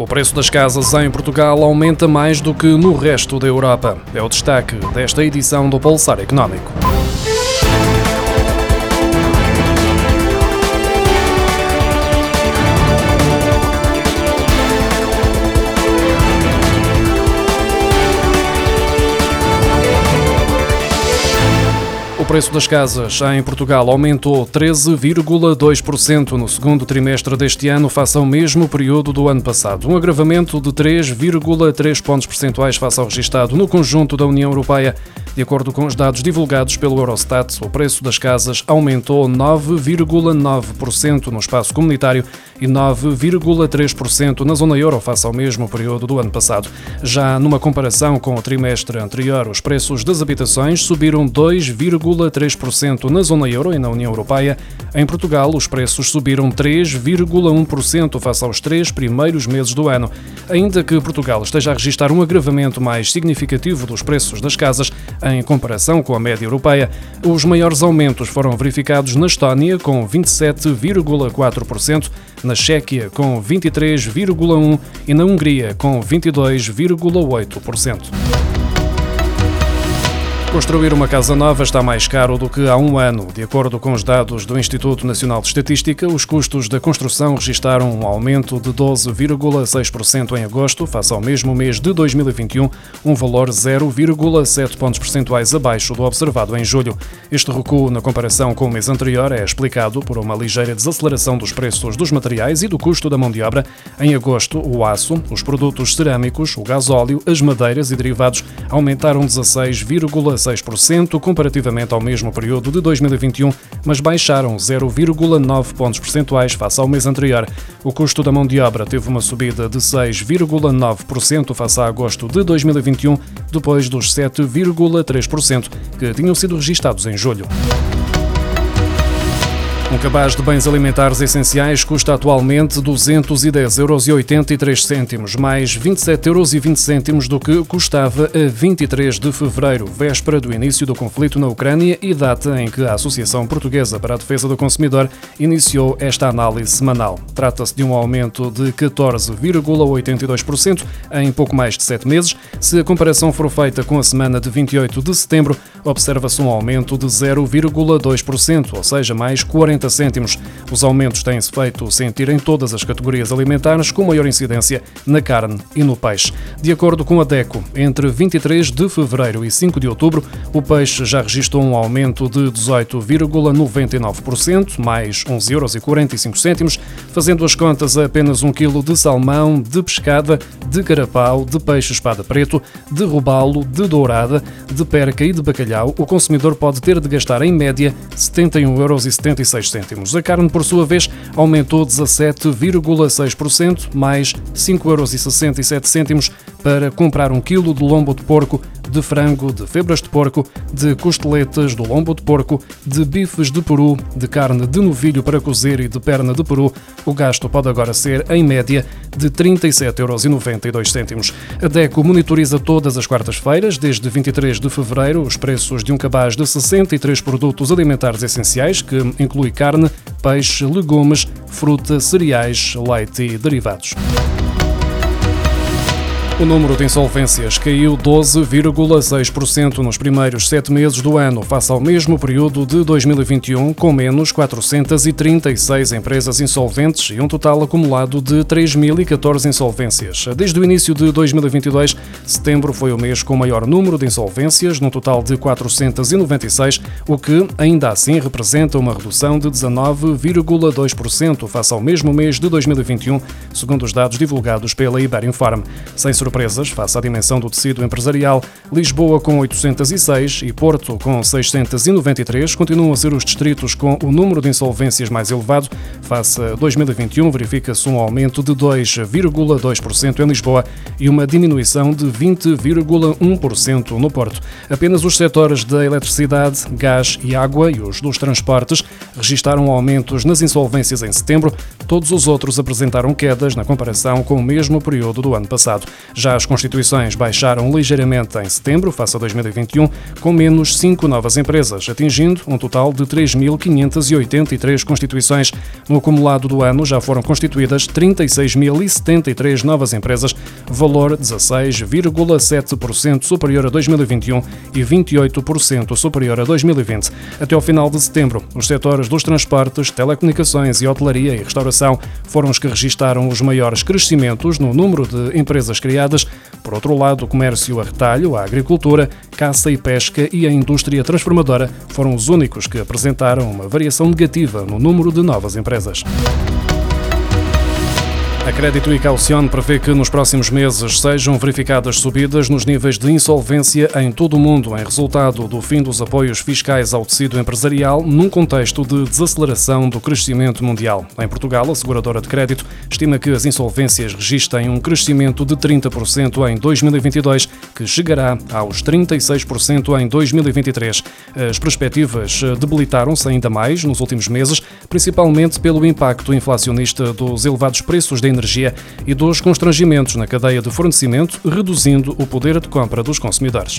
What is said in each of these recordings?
O preço das casas em Portugal aumenta mais do que no resto da Europa. É o destaque desta edição do Pulsar Económico. Preço das casas em Portugal aumentou 13,2% no segundo trimestre deste ano, face ao mesmo período do ano passado. Um agravamento de 3,3 pontos percentuais face ao registado no conjunto da União Europeia. De acordo com os dados divulgados pelo Eurostat, o preço das casas aumentou 9,9% no espaço comunitário e 9,3% na zona euro face ao mesmo período do ano passado. Já numa comparação com o trimestre anterior, os preços das habitações subiram 2,3% na zona euro e na União Europeia. Em Portugal, os preços subiram 3,1% face aos três primeiros meses do ano. Ainda que Portugal esteja a registrar um agravamento mais significativo dos preços das casas em comparação com a média europeia, os maiores aumentos foram verificados na Estónia, com 27,4%, na Chequia, com 23,1% e na Hungria, com 22,8%. Construir uma casa nova está mais caro do que há um ano. De acordo com os dados do Instituto Nacional de Estatística, os custos da construção registaram um aumento de 12,6% em agosto, face ao mesmo mês de 2021, um valor 0,7 pontos percentuais abaixo do observado em julho. Este recuo, na comparação com o mês anterior, é explicado por uma ligeira desaceleração dos preços dos materiais e do custo da mão de obra. Em agosto, o aço, os produtos cerâmicos, o gasóleo, as madeiras e derivados aumentaram 16,5%. 0,6% comparativamente ao mesmo período de 2021, mas baixaram 0,9 pontos percentuais face ao mês anterior. O custo da mão de obra teve uma subida de 6,9% face a agosto de 2021, depois dos 7,3% que tinham sido registados em julho. Um cabaz de bens alimentares essenciais custa atualmente 210,83 euros, mais 27,20 euros do que custava a 23 de fevereiro, véspera do início do conflito na Ucrânia e data em que a Associação Portuguesa para a Defesa do Consumidor iniciou esta análise semanal. Trata-se de um aumento de 14,82% em pouco mais de sete meses. Se a comparação for feita com a semana de 28 de setembro, observa-se um aumento de 0,2%, ou seja, mais 40 cêntimos. Os aumentos têm-se feito sentir em todas as categorias alimentares, com maior incidência na carne e no peixe. De acordo com a DECO, entre 23 de fevereiro e 5 de outubro, o peixe já registrou um aumento de 18,99%, mais 11,45 euros, fazendo as contas a apenas um quilo de salmão, de pescada, de carapau, de peixe espada preto, de robalo, de dourada, de perca e de bacalhau, o consumidor pode ter de gastar em média 71,76 euros cêntimos. A carne, por sua vez, aumentou 17,6%, mais 5,67 euros para comprar um quilo de lombo de porco, de frango, de febras de porco, de costeletas do lombo de porco, de bifes de peru, de carne de novilho para cozer e de perna de peru. O gasto pode agora ser, em média, de 37,92 euros. A DECO monitoriza todas as quartas-feiras, desde 23 de fevereiro, os preços de um cabaz de 63 produtos alimentares essenciais, que inclui carne, peixe, legumes, fruta, cereais, leite e derivados. O número de insolvências caiu 12,6% nos primeiros sete meses do ano, face ao mesmo período de 2021, com menos 436 empresas insolventes e um total acumulado de 3.014 insolvências. Desde o início de 2022, setembro foi o mês com maior número de insolvências, num total de 496, o que, ainda assim, representa uma redução de 19,2% face ao mesmo mês de 2021, segundo os dados divulgados pela Iberinfarm. Sem surpresas face à dimensão do tecido empresarial, Lisboa com 806 e Porto com 693 continuam a ser os distritos com o número de insolvências mais elevado. Face a 2021, verifica-se um aumento de 2,2% em Lisboa e uma diminuição de 20,1% no Porto. Apenas os setores da eletricidade, gás e água e os dos transportes registaram aumentos nas insolvências em setembro. Todos os outros apresentaram quedas na comparação com o mesmo período do ano passado. Já as constituições baixaram ligeiramente em setembro, face a 2021, com menos cinco novas empresas, atingindo um total de 3.583 constituições. No acumulado do ano já foram constituídas 36.073 novas empresas, valor 16,7% superior a 2021 e 28% superior a 2020. Até ao final de setembro, os setores dos transportes, telecomunicações e hotelaria e restauração foram os que registaram os maiores crescimentos no número de empresas criadas. Por outro lado, o comércio a retalho, a agricultura, caça e pesca e a indústria transformadora foram os únicos que apresentaram uma variação negativa no número de novas empresas. A Crédito e Calcione prevê que nos próximos meses sejam verificadas subidas nos níveis de insolvência em todo o mundo, em resultado do fim dos apoios fiscais ao tecido empresarial, num contexto de desaceleração do crescimento mundial. Em Portugal, a seguradora de crédito estima que as insolvências registrem um crescimento de 30% em 2022, que chegará aos 36% em 2023. As perspectivas debilitaram-se ainda mais nos últimos meses, principalmente pelo impacto inflacionista dos elevados preços da energia energia e dos constrangimentos na cadeia de fornecimento, reduzindo o poder de compra dos consumidores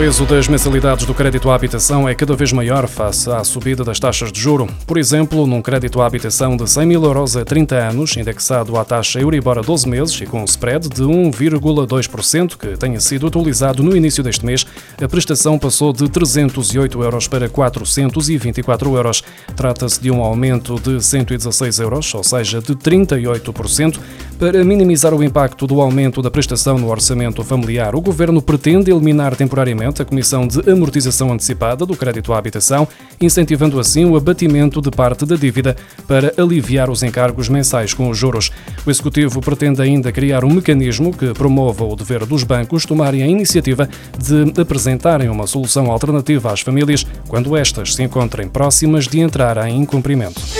peso das mensalidades do crédito à habitação é cada vez maior face à subida das taxas de juro. Por exemplo, num crédito à habitação de 100 mil euros a 30 anos, indexado à taxa Euribor a 12 meses e com um spread de 1,2%, que tenha sido atualizado no início deste mês, a prestação passou de 308 euros para 424 euros. Trata-se de um aumento de 116 euros, ou seja, de 38%. Para minimizar o impacto do aumento da prestação no orçamento familiar, o governo pretende eliminar temporariamente a Comissão de Amortização Antecipada do Crédito à Habitação, incentivando assim o abatimento de parte da dívida para aliviar os encargos mensais com os juros. O Executivo pretende ainda criar um mecanismo que promova o dever dos bancos tomarem a iniciativa de apresentarem uma solução alternativa às famílias quando estas se encontrem próximas de entrar em incumprimento.